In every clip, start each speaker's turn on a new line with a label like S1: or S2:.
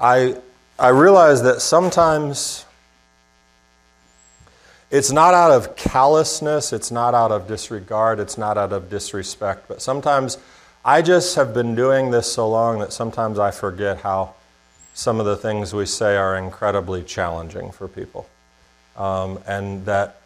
S1: I, I realize that sometimes it's not out of callousness, it's not out of disregard, it's not out of disrespect, but sometimes I just have been doing this so long that sometimes I forget how some of the things we say are incredibly challenging for people. Um, and that,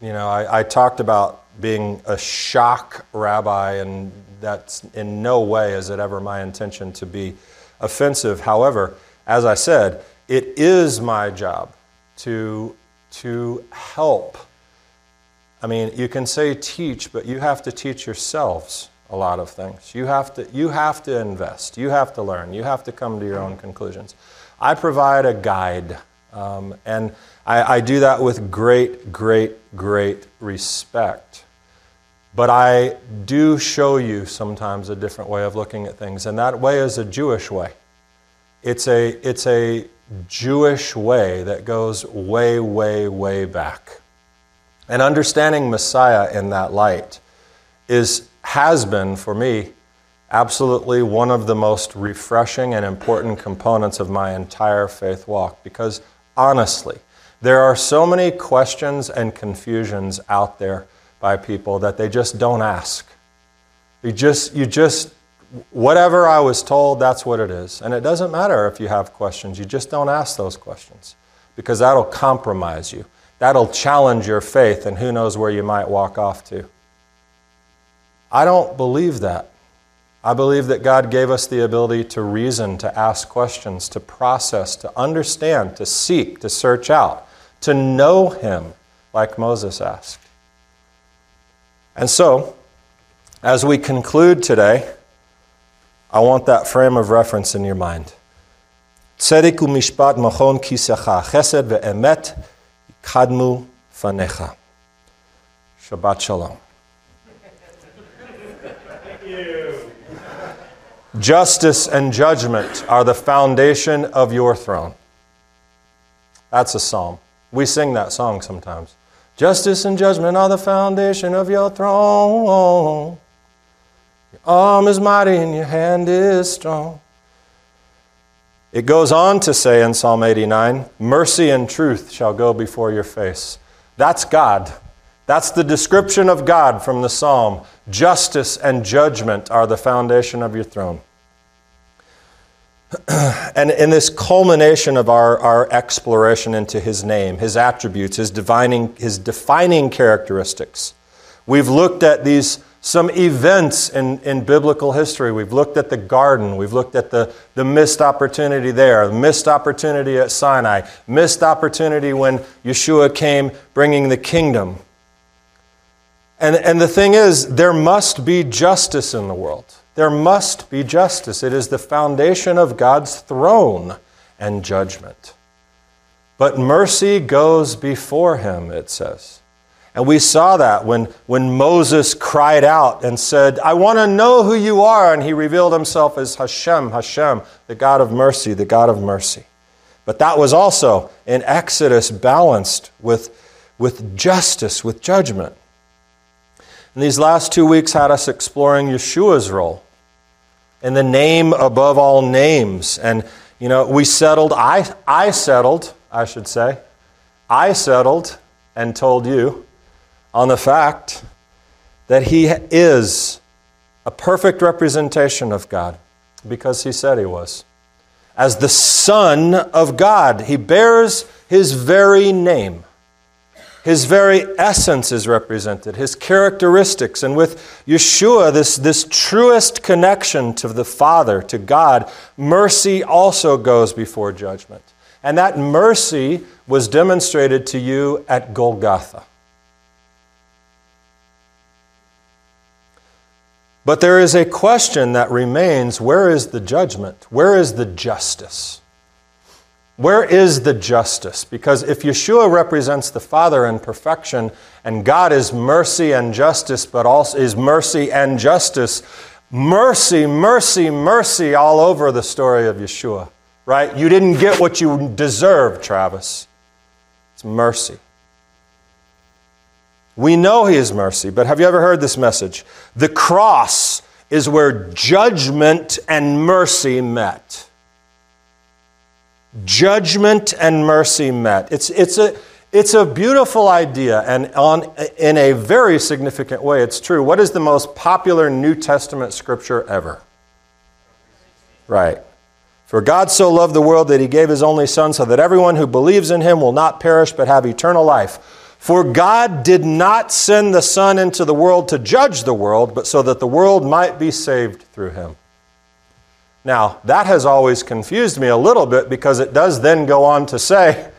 S1: you know, I, I talked about being a shock rabbi, and that's in no way is it ever my intention to be offensive. However, as I said, it is my job to, to help. I mean, you can say teach, but you have to teach yourselves a lot of things. You have to, you have to invest, you have to learn, you have to come to your own conclusions. I provide a guide, um, and I, I do that with great, great, great respect. But I do show you sometimes a different way of looking at things, and that way is a Jewish way. It's a, it's a Jewish way that goes way, way, way back. And understanding Messiah in that light is, has been, for me, absolutely one of the most refreshing and important components of my entire faith walk. Because honestly, there are so many questions and confusions out there by people that they just don't ask. You just, you just whatever I was told, that's what it is. And it doesn't matter if you have questions, you just don't ask those questions because that'll compromise you. That'll challenge your faith, and who knows where you might walk off to. I don't believe that. I believe that God gave us the ability to reason, to ask questions, to process, to understand, to seek, to search out, to know Him, like Moses asked. And so, as we conclude today, I want that frame of reference in your mind. Tzedek u'mishpat machon kisecha, chesed ve'emet kadmu fanecha. Shabbat shalom. Justice and judgment are the foundation of your throne. That's a psalm. We sing that song sometimes. Justice and judgment are the foundation of your throne. Your arm is mighty and your hand is strong. It goes on to say in Psalm 89 Mercy and truth shall go before your face. That's God. That's the description of God from the psalm. Justice and judgment are the foundation of your throne. and in this culmination of our, our exploration into his name, his attributes, his, divining, his defining characteristics, we've looked at these some events in, in biblical history. We've looked at the garden, we've looked at the, the missed opportunity there, the missed opportunity at Sinai, missed opportunity when Yeshua came bringing the kingdom. And, and the thing is, there must be justice in the world. There must be justice. It is the foundation of God's throne and judgment. But mercy goes before him, it says. And we saw that when, when Moses cried out and said, I want to know who you are. And he revealed himself as Hashem, Hashem, the God of mercy, the God of mercy. But that was also in Exodus balanced with, with justice, with judgment. And these last two weeks had us exploring Yeshua's role in the name above all names. And, you know, we settled, I, I settled, I should say, I settled and told you on the fact that he is a perfect representation of God because he said he was. As the Son of God, he bears his very name. His very essence is represented, his characteristics. And with Yeshua, this, this truest connection to the Father, to God, mercy also goes before judgment. And that mercy was demonstrated to you at Golgotha. But there is a question that remains where is the judgment? Where is the justice? Where is the justice? Because if Yeshua represents the Father in perfection and God is mercy and justice, but also is mercy and justice, mercy, mercy, mercy all over the story of Yeshua, right? You didn't get what you deserve, Travis. It's mercy. We know He is mercy, but have you ever heard this message? The cross is where judgment and mercy met. Judgment and mercy met. It's, it's, a, it's a beautiful idea, and on, in a very significant way, it's true. What is the most popular New Testament scripture ever? Right. For God so loved the world that he gave his only Son, so that everyone who believes in him will not perish but have eternal life. For God did not send the Son into the world to judge the world, but so that the world might be saved through him. Now, that has always confused me a little bit because it does then go on to say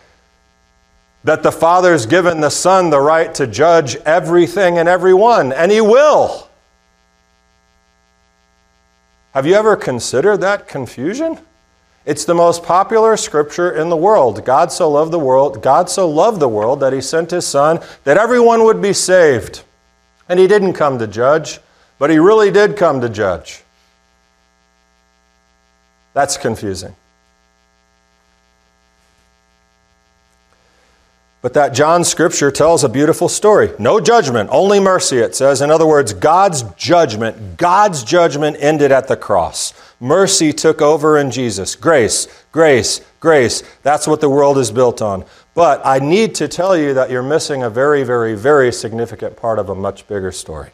S1: that the Father's given the Son the right to judge everything and everyone, and he will. Have you ever considered that confusion? It's the most popular scripture in the world. God so loved the world, God so loved the world that he sent his son that everyone would be saved. And he didn't come to judge, but he really did come to judge. That's confusing. But that John scripture tells a beautiful story. No judgment, only mercy, it says. In other words, God's judgment, God's judgment ended at the cross. Mercy took over in Jesus. Grace, grace, grace. That's what the world is built on. But I need to tell you that you're missing a very, very, very significant part of a much bigger story.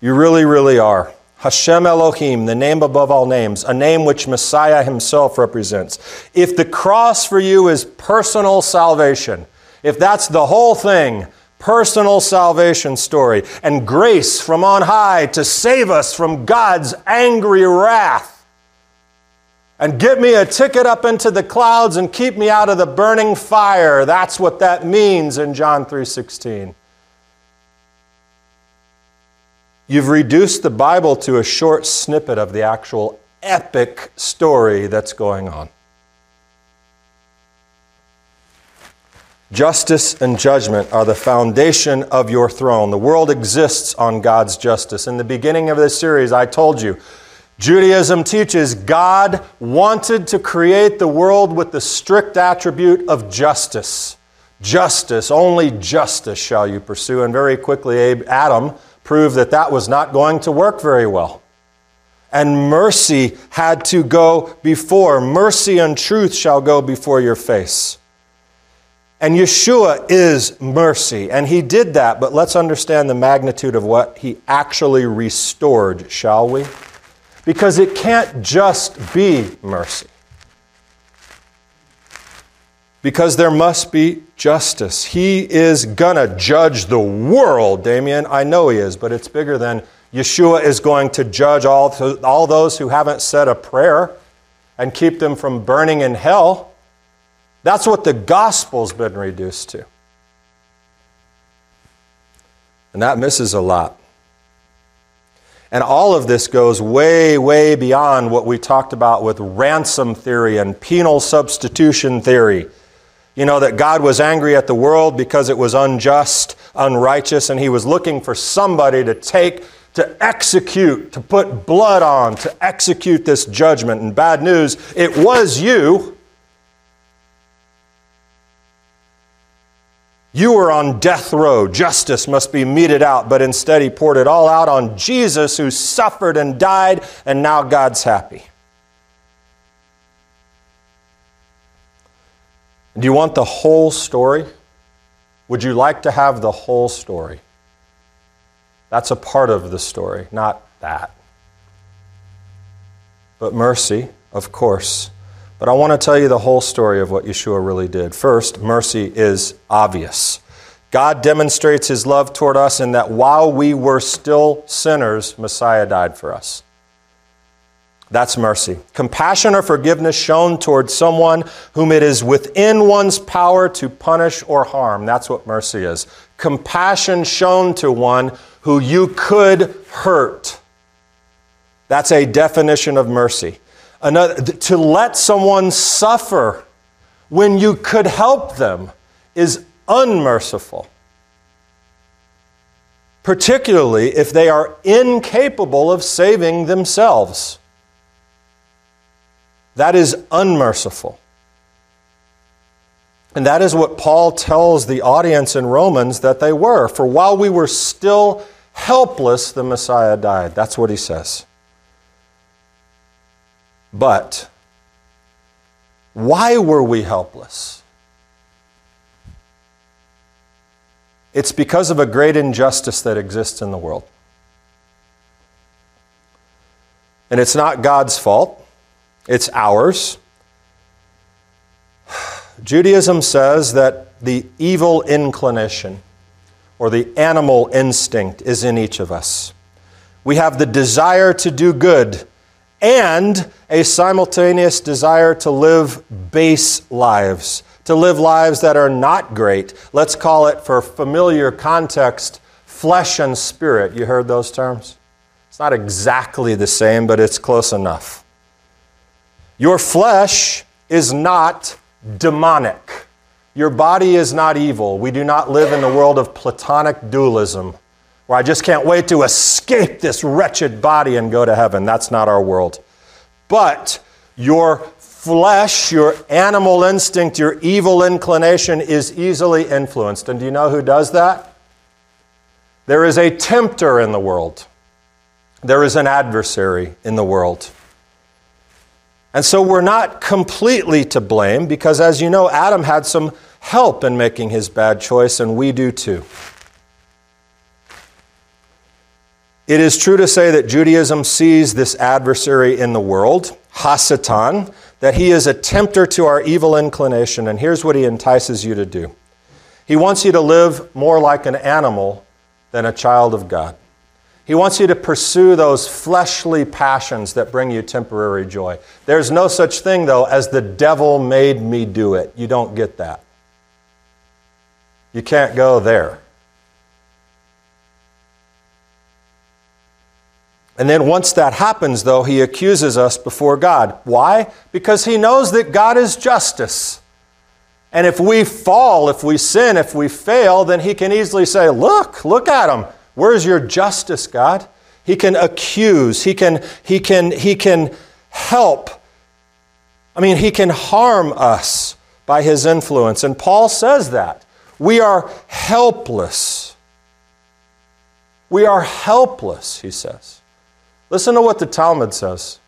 S1: You really, really are. Hashem Elohim, the name above all names, a name which Messiah himself represents. If the cross for you is personal salvation, if that's the whole thing, personal salvation story, and grace from on high to save us from God's angry wrath. And get me a ticket up into the clouds and keep me out of the burning fire. That's what that means in John 3:16. You've reduced the Bible to a short snippet of the actual epic story that's going on. Justice and judgment are the foundation of your throne. The world exists on God's justice. In the beginning of this series, I told you Judaism teaches God wanted to create the world with the strict attribute of justice. Justice, only justice shall you pursue. And very quickly, Adam proved that that was not going to work very well. And mercy had to go before. Mercy and truth shall go before your face. And Yeshua is mercy. And he did that, but let's understand the magnitude of what he actually restored, shall we? Because it can't just be mercy. Because there must be justice. He is gonna judge the world, Damien. I know he is, but it's bigger than Yeshua is going to judge all, all those who haven't said a prayer and keep them from burning in hell. That's what the gospel's been reduced to. And that misses a lot. And all of this goes way, way beyond what we talked about with ransom theory and penal substitution theory. You know, that God was angry at the world because it was unjust, unrighteous, and He was looking for somebody to take, to execute, to put blood on, to execute this judgment. And bad news, it was you. You were on death row. Justice must be meted out. But instead, he poured it all out on Jesus, who suffered and died, and now God's happy. Do you want the whole story? Would you like to have the whole story? That's a part of the story, not that. But mercy, of course, but I want to tell you the whole story of what Yeshua really did. First, mercy is obvious. God demonstrates his love toward us in that while we were still sinners, Messiah died for us. That's mercy. Compassion or forgiveness shown towards someone whom it is within one's power to punish or harm. That's what mercy is. Compassion shown to one who you could hurt. That's a definition of mercy. Another, to let someone suffer when you could help them is unmerciful, particularly if they are incapable of saving themselves. That is unmerciful. And that is what Paul tells the audience in Romans that they were. For while we were still helpless, the Messiah died. That's what he says. But Why were we helpless? It's because of a great injustice that exists in the world. And it's not God's fault, it's ours. Judaism says that the evil inclination or the animal instinct is in each of us. We have the desire to do good and a simultaneous desire to live base lives, to live lives that are not great. Let's call it, for familiar context, flesh and spirit. You heard those terms? It's not exactly the same, but it's close enough. Your flesh is not demonic. Your body is not evil. We do not live in the world of Platonic dualism where I just can't wait to escape this wretched body and go to heaven. That's not our world. But your flesh, your animal instinct, your evil inclination is easily influenced. And do you know who does that? There is a tempter in the world, there is an adversary in the world. And so we're not completely to blame because, as you know, Adam had some help in making his bad choice, and we do too. It is true to say that Judaism sees this adversary in the world, Hasatan, that he is a tempter to our evil inclination, and here's what he entices you to do. He wants you to live more like an animal than a child of God. He wants you to pursue those fleshly passions that bring you temporary joy. There's no such thing, though, as the devil made me do it. You don't get that. You can't go there. And then once that happens, though, he accuses us before God. Why? Because he knows that God is justice. And if we fall, if we sin, if we fail, then he can easily say, Look, look at him. Where's your justice, God? He can accuse, he can, he can, he can help. I mean, he can harm us by his influence. And Paul says that. We are helpless. We are helpless, he says. Listen to what the Talmud says.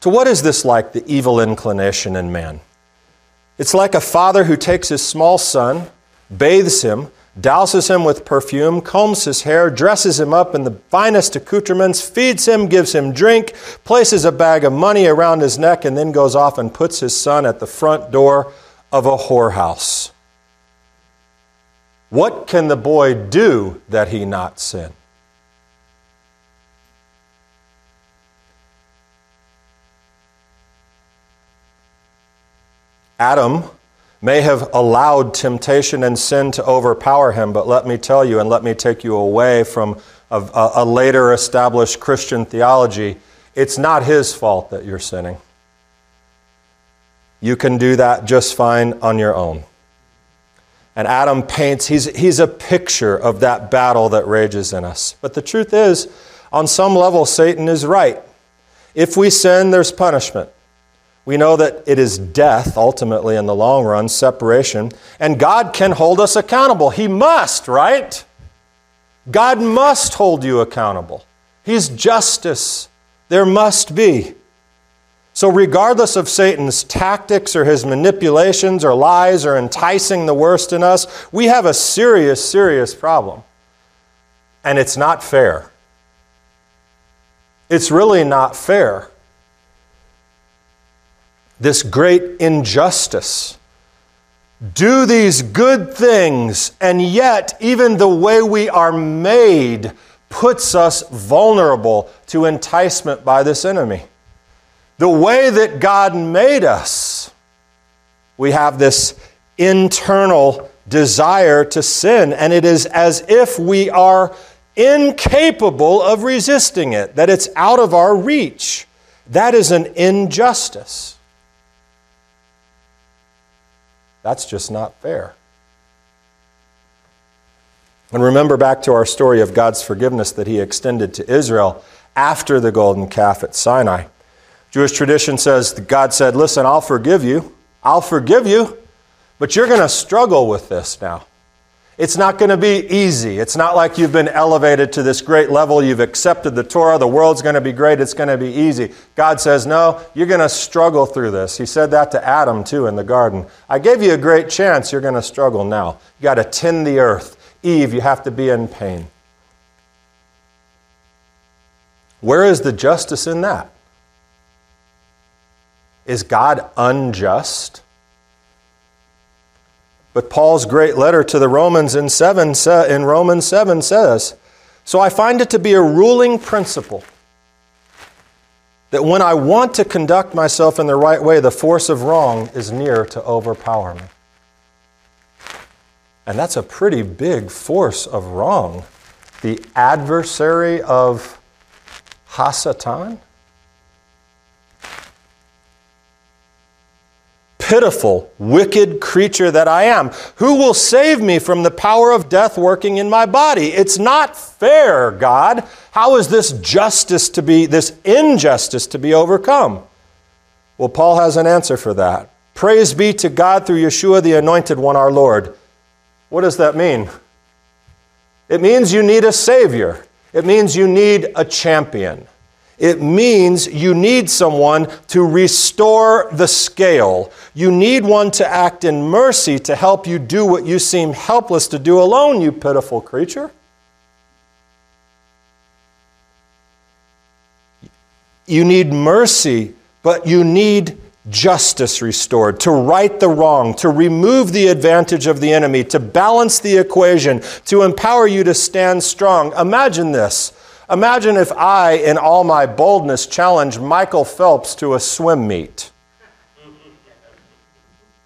S1: To what is this like, the evil inclination in man? It's like a father who takes his small son, bathes him, douses him with perfume, combs his hair, dresses him up in the finest accoutrements, feeds him, gives him drink, places a bag of money around his neck, and then goes off and puts his son at the front door of a whorehouse. What can the boy do that he not sin? Adam may have allowed temptation and sin to overpower him, but let me tell you, and let me take you away from a, a, later established Christian theology, it's not his fault that you're sinning. You can do that just fine on your own. And Adam paints, he's, he's a picture of that battle that rages in us. But the truth is, on some level, Satan is right. If we sin, there's punishment. We know that it is death, ultimately, in the long run, separation. And God can hold us accountable. He must, right? God must hold you accountable. He's justice. There must be. So, regardless of Satan's tactics or his manipulations or lies or enticing the worst in us, we have a serious, serious problem. And it's not fair. It's really not fair this great injustice. Do these good things, and yet, even the way we are made puts us vulnerable to enticement by this enemy. The way that God made us, we have this internal desire to sin, and it is as if we are incapable of resisting it, that it's out of our reach. That is an injustice. That's just not fair. And remember back to our story of God's forgiveness that He extended to Israel after the golden calf at Sinai. Jewish tradition says God said, Listen, I'll forgive you. I'll forgive you, but you're going to struggle with this now. It's not going to be easy. It's not like you've been elevated to this great level. You've accepted the Torah. The world's going to be great. It's going to be easy. God says, No, you're going to struggle through this. He said that to Adam, too, in the garden. I gave you a great chance. You're going to struggle now. You got to tend the earth. Eve, you have to be in pain. Where is the justice in that? Is God unjust? But Paul's great letter to the Romans in, 7, in Romans 7 says, So I find it to be a ruling principle that when I want to conduct myself in the right way, the force of wrong is near to overpower me. And that's a pretty big force of wrong. The adversary of Hasatan. Pitiful, wicked creature that I am. Who will save me from the power of death working in my body? It's not fair, God. How is this justice to be, this injustice to be overcome? Well, Paul has an answer for that. Praise be to God through Yeshua, the anointed one, our Lord. What does that mean? It means you need a Savior, it means you need a champion. It means you need someone to restore the scale. You need one to act in mercy to help you do what you seem helpless to do alone, you pitiful creature. You need mercy, but you need justice restored, to right the wrong, to remove the advantage of the enemy, to balance the equation, to empower you to stand strong. Imagine this Imagine if I, in all my boldness, challenged Michael Phelps to a swim meet.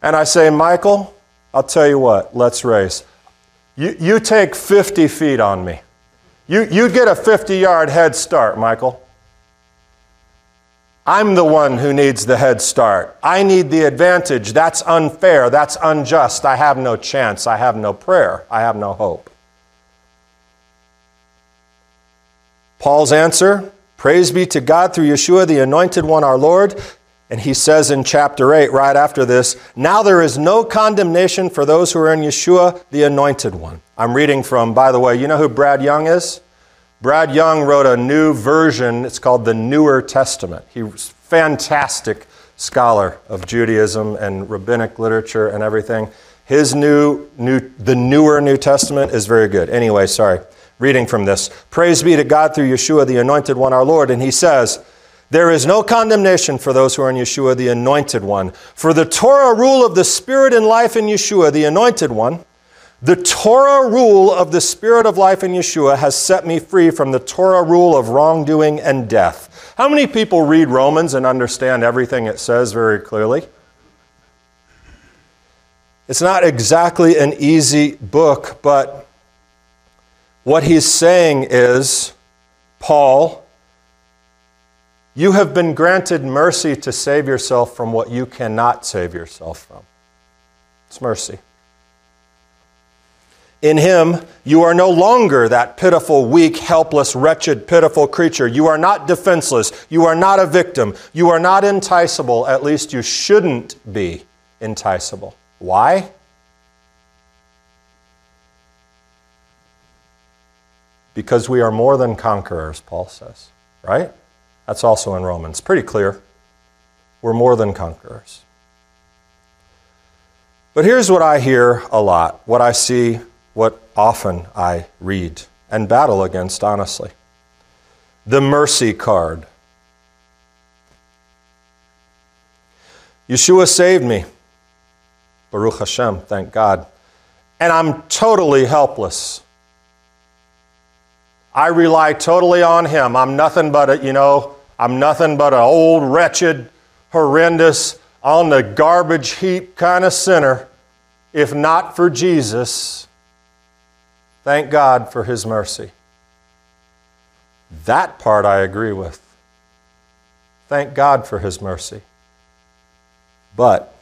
S1: And I say, Michael, I'll tell you what, let's race. You, you take 50 feet on me. You, you get a 50 yard head start, Michael. I'm the one who needs the head start. I need the advantage. That's unfair. That's unjust. I have no chance. I have no prayer. I have no hope. Paul's answer Praise be to God through Yeshua, the anointed one, our Lord. And he says in chapter 8, right after this, Now there is no condemnation for those who are in Yeshua, the anointed one. I'm reading from, by the way, you know who Brad Young is? Brad Young wrote a new version. It's called the Newer Testament. He's a fantastic scholar of Judaism and rabbinic literature and everything. His new, new, the newer New Testament is very good. Anyway, sorry reading from this. Praise be to God through Yeshua, the anointed one, our Lord. And he says, There is no condemnation for those who are in Yeshua, the anointed one. For the Torah rule of the Spirit and life in Yeshua, the anointed one, the Torah rule of the Spirit of life in Yeshua has set me free from the Torah rule of wrongdoing and death. How many people read Romans and understand everything it says very clearly? It's not exactly an easy book, but what he's saying is, Paul, you have been granted mercy to save yourself from what you cannot save yourself from. It's mercy. In him, you are no longer that pitiful, weak, helpless, wretched, pitiful creature. You are not defenseless. You are not a victim. You are not enticable. At least you shouldn't be enticable. Why? Because we are more than conquerors, Paul says, right? That's also in Romans. Pretty clear. We're more than conquerors. But here's what I hear a lot, what I see, what often I read and battle against, honestly the mercy card. Yeshua saved me. Baruch Hashem, thank God. And I'm totally helpless. I rely totally on Him. I'm nothing but a, you know, I'm nothing but an old, wretched, horrendous, on the garbage heap kind of sinner. If not for Jesus, thank God for His mercy. That part I agree with. Thank God for His mercy. But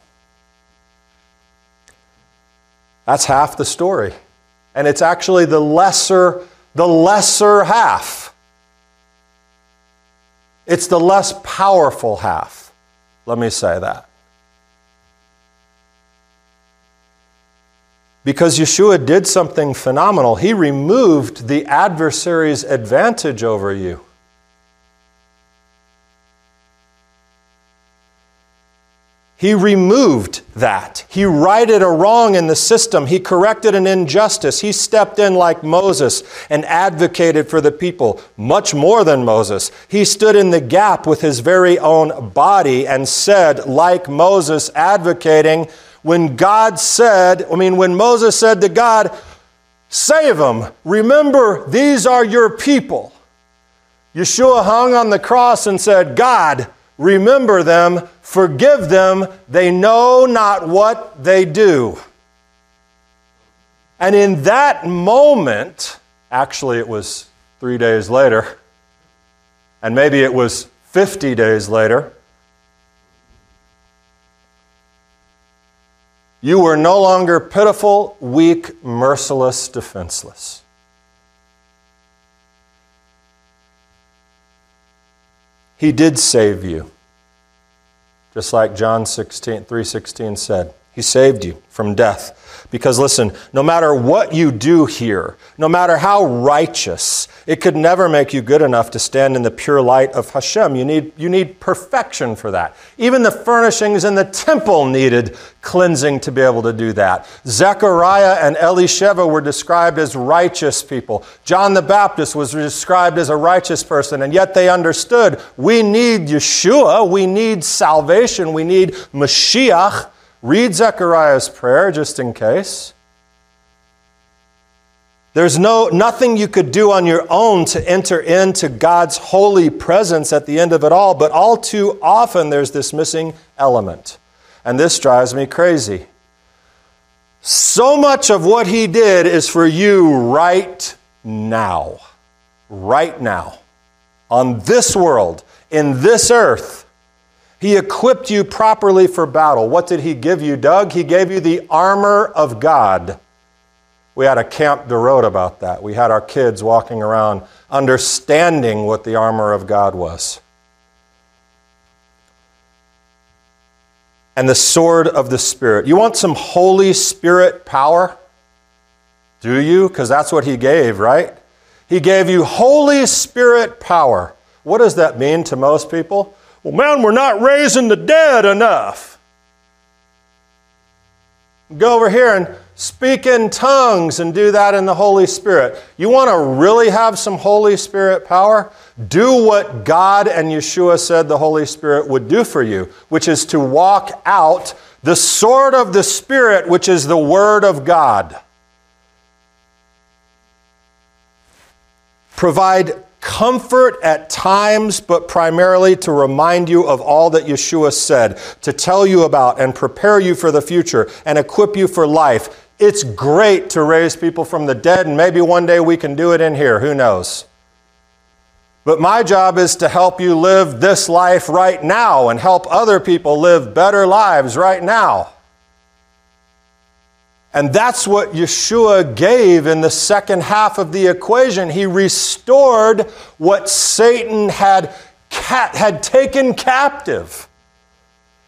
S1: that's half the story. And it's actually the lesser the lesser half. It's the less powerful half. Let me say that. Because Yeshua did something phenomenal. He removed the adversary's advantage over you. He removed that. He righted a wrong in the system. He corrected an injustice. He stepped in like Moses and advocated for the people, much more than Moses. He stood in the gap with his very own body and said, like Moses, advocating, when God said, I mean, when Moses said to God, Save them, remember, these are your people. Yeshua hung on the cross and said, God, Remember them, forgive them, they know not what they do. And in that moment, actually, it was three days later, and maybe it was 50 days later, you were no longer pitiful, weak, merciless, defenseless. He did save you. Just like John 16, 3.16 said. He saved you from death. Because listen, no matter what you do here, no matter how righteous, it could never make you good enough to stand in the pure light of Hashem. You need, you need perfection for that. Even the furnishings in the temple needed cleansing to be able to do that. Zechariah and Elisheva were described as righteous people. John the Baptist was described as a righteous person, and yet they understood we need Yeshua, we need salvation, we need Mashiach Read Zechariah's prayer just in case. There's no, nothing you could do on your own to enter into God's holy presence at the end of it all, but all too often there's this missing element. And this drives me crazy. So much of what he did is for you right now. Right now. On this world, in this earth. He equipped you properly for battle. What did He give you, Doug? He gave you the armor of God. We had a camp de road about that. We had our kids walking around understanding what the armor of God was. And the sword of the Spirit. You want some Holy Spirit power? Do you? Because that's what He gave, right? He gave you Holy Spirit power. What does that mean to most people? Well, man, we're not raising the dead enough. Go over here and speak in tongues and do that in the Holy Spirit. You want to really have some Holy Spirit power? Do what God and Yeshua said the Holy Spirit would do for you, which is to walk out the sword of the Spirit, which is the Word of God. Provide comfort at times, but primarily to remind you of all that Yeshua said, to tell you about and prepare you for the future and equip you for life. It's great to raise people from the dead, and maybe one day we can do it in here. Who knows? But my job is to help you live this life right now and help other people live better lives right now. And that's what Yeshua gave in the second half of the equation. He restored what Satan had, had taken captive.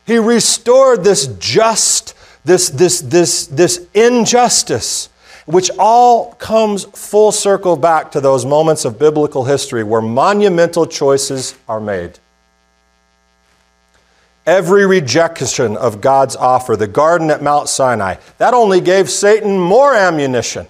S1: He restored this just, this, this, this, this injustice, which all comes full circle back to those moments of biblical history where monumental choices are made. Every rejection of God's offer, the garden at Mount Sinai, that only gave Satan more ammunition.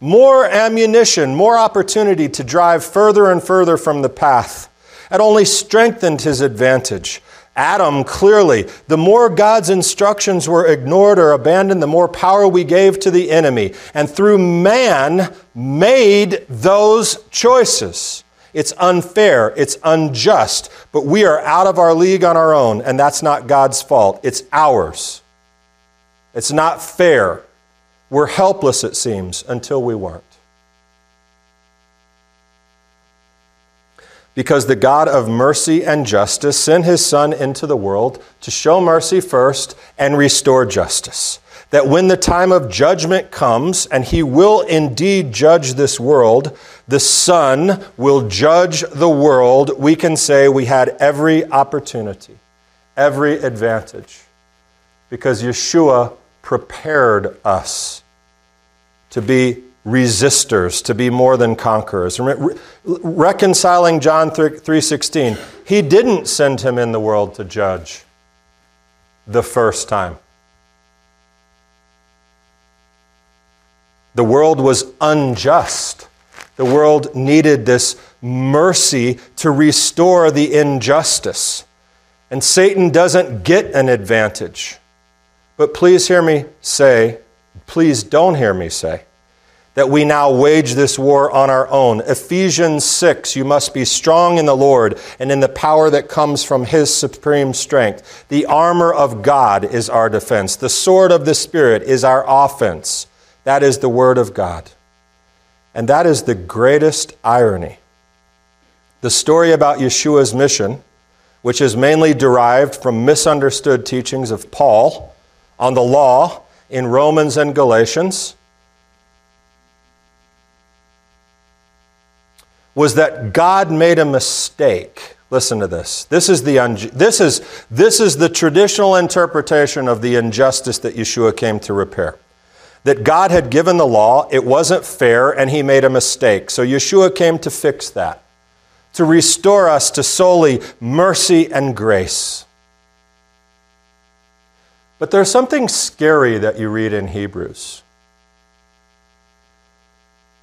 S1: More ammunition, more opportunity to drive further and further from the path. It only strengthened his advantage. Adam, clearly, the more God's instructions were ignored or abandoned, the more power we gave to the enemy. And through man, made those choices. It's unfair, it's unjust, but we are out of our league on our own, and that's not God's fault. It's ours. It's not fair. We're helpless, it seems, until we weren't. Because the God of mercy and justice sent his Son into the world to show mercy first and restore justice that when the time of judgment comes, and he will indeed judge this world, the Son will judge the world, we can say we had every opportunity, every advantage, because Yeshua prepared us to be resistors, to be more than conquerors. Re- reconciling John 3:16, he didn't send him in the world to judge the first time. The world was unjust. The world needed this mercy to restore the injustice. And Satan doesn't get an advantage. But please hear me say, please don't hear me say, that we now wage this war on our own. Ephesians 6, you must be strong in the Lord and in the power that comes from his supreme strength. The armor of God is our defense. The sword of the Spirit is our offense. That is the word of God. And that is the greatest irony. The story about Yeshua's mission, which is mainly derived from misunderstood teachings of Paul on the law in Romans and Galatians, was that God made a mistake. Listen to this. This is the, un- this is, this is the traditional interpretation of the injustice that Yeshua came to repair. That God had given the law, it wasn't fair, and he made a mistake. So Yeshua came to fix that, to restore us to solely mercy and grace. But there's something scary that you read in Hebrews.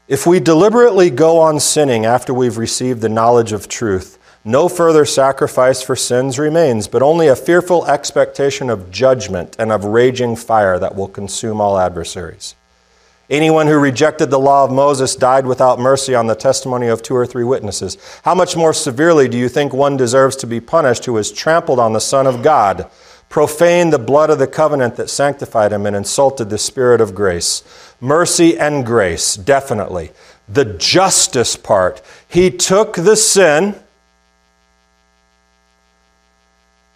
S1: If we deliberately go on sinning after we've received the knowledge of truth, no further sacrifice for sins remains, but only a fearful expectation of judgment and of raging fire that will consume all adversaries. Anyone who rejected the law of Moses died without mercy on the testimony of two or three witnesses. How much more severely do you think one deserves to be punished who has trampled on the Son of God? profaned the blood of the covenant that sanctified him and insulted the Spirit of grace. Mercy and grace, definitely. The justice part. He took the sin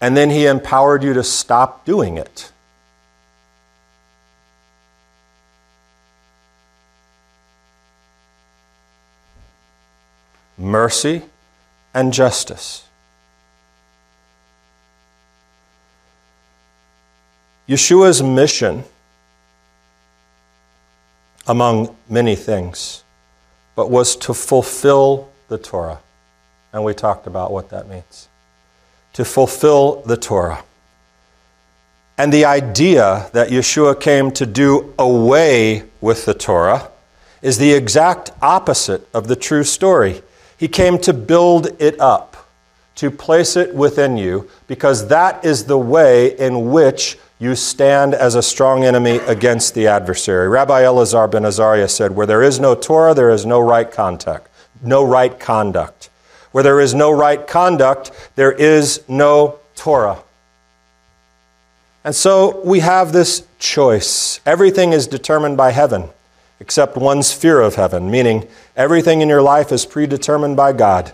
S1: and then he empowered you to stop doing it. Mercy and justice. Yeshua's mission, among many things, but was to fulfill the Torah. And we talked about what that means to fulfill the Torah. And the idea that Yeshua came to do away with the Torah is the exact opposite of the true story. He came to build it up, to place it within you, because that is the way in which you stand as a strong enemy against the adversary. Rabbi Elazar ben Azariah said, Where there is no Torah, there is no right contact, no right conduct. Where there is no right conduct, there is no Torah. And so we have this choice. Everything is determined by heaven, except one's fear of heaven, meaning everything in your life is predetermined by God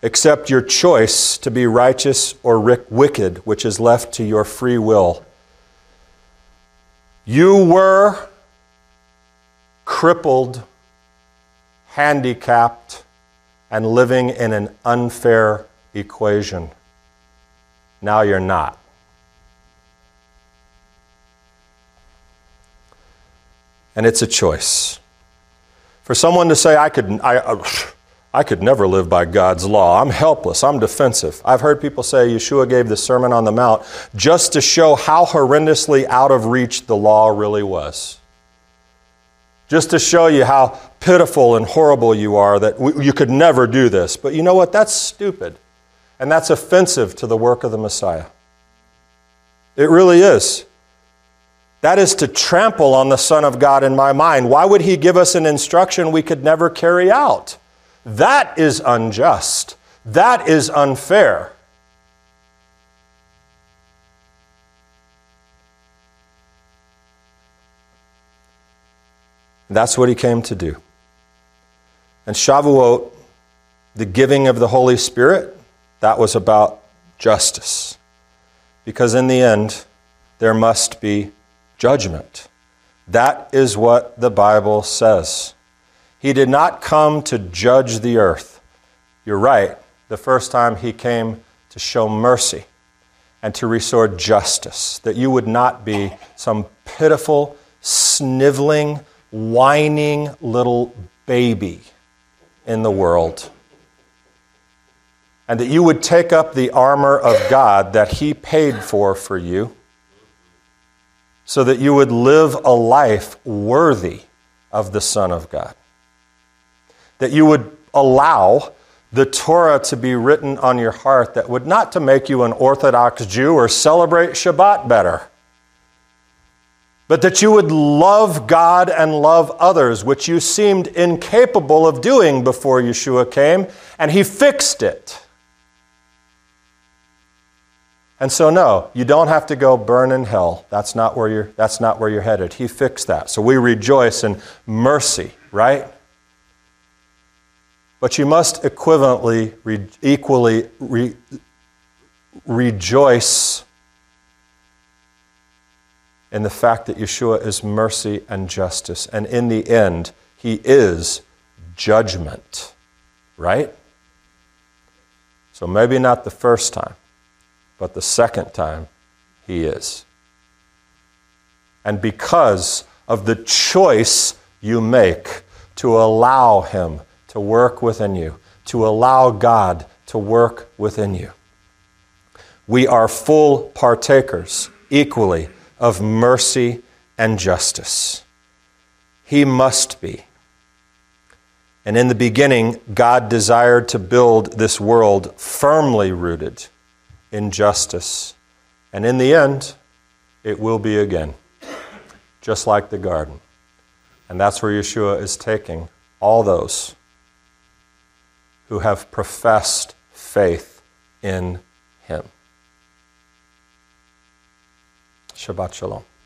S1: except your choice to be righteous or wicked, which is left to your free will. You were crippled, handicapped, and living in an unfair equation. Now you're not. And it's a choice. For someone to say, I could, I, uh, I could never live by God's law. I'm helpless. I'm defensive. I've heard people say Yeshua gave the Sermon on the Mount just to show how horrendously out of reach the law really was. Just to show you how pitiful and horrible you are that you could never do this. But you know what? That's stupid. And that's offensive to the work of the Messiah. It really is. That is to trample on the Son of God in my mind. Why would He give us an instruction we could never carry out? That is unjust. That is unfair. That's what he came to do. And Shavuot, the giving of the Holy Spirit, that was about justice. Because in the end, there must be judgment. That is what the Bible says. He did not come to judge the earth. You're right. The first time he came to show mercy and to restore justice, that you would not be some pitiful, sniveling, whining little baby in the world. And that you would take up the armor of God that He paid for for you, so that you would live a life worthy of the Son of God. That you would allow the Torah to be written on your heart that would not to make you an Orthodox Jew or celebrate Shabbat better, but that you would love God and love others, which you seemed incapable of doing before Yeshua came, and He fixed it. And so, no, you don't have to go burn in hell. That's not where you're, that's not where you're headed. He fixed that. So we rejoice in mercy, right? But you must equivalently, re, equally re, rejoice in the fact that Yeshua is mercy and justice. And in the end, he is judgment, right? So maybe not the first time, but the second time, he is. And because of the choice you make to allow him to work within you, to allow God to work within you. We are full partakers equally of mercy and justice. He must be. And in the beginning, God desired to build this world firmly rooted in justice. And in the end, it will be again, just like the garden. And that's where Yeshua is taking all those who have professed faith in him. Shabbat Shalom.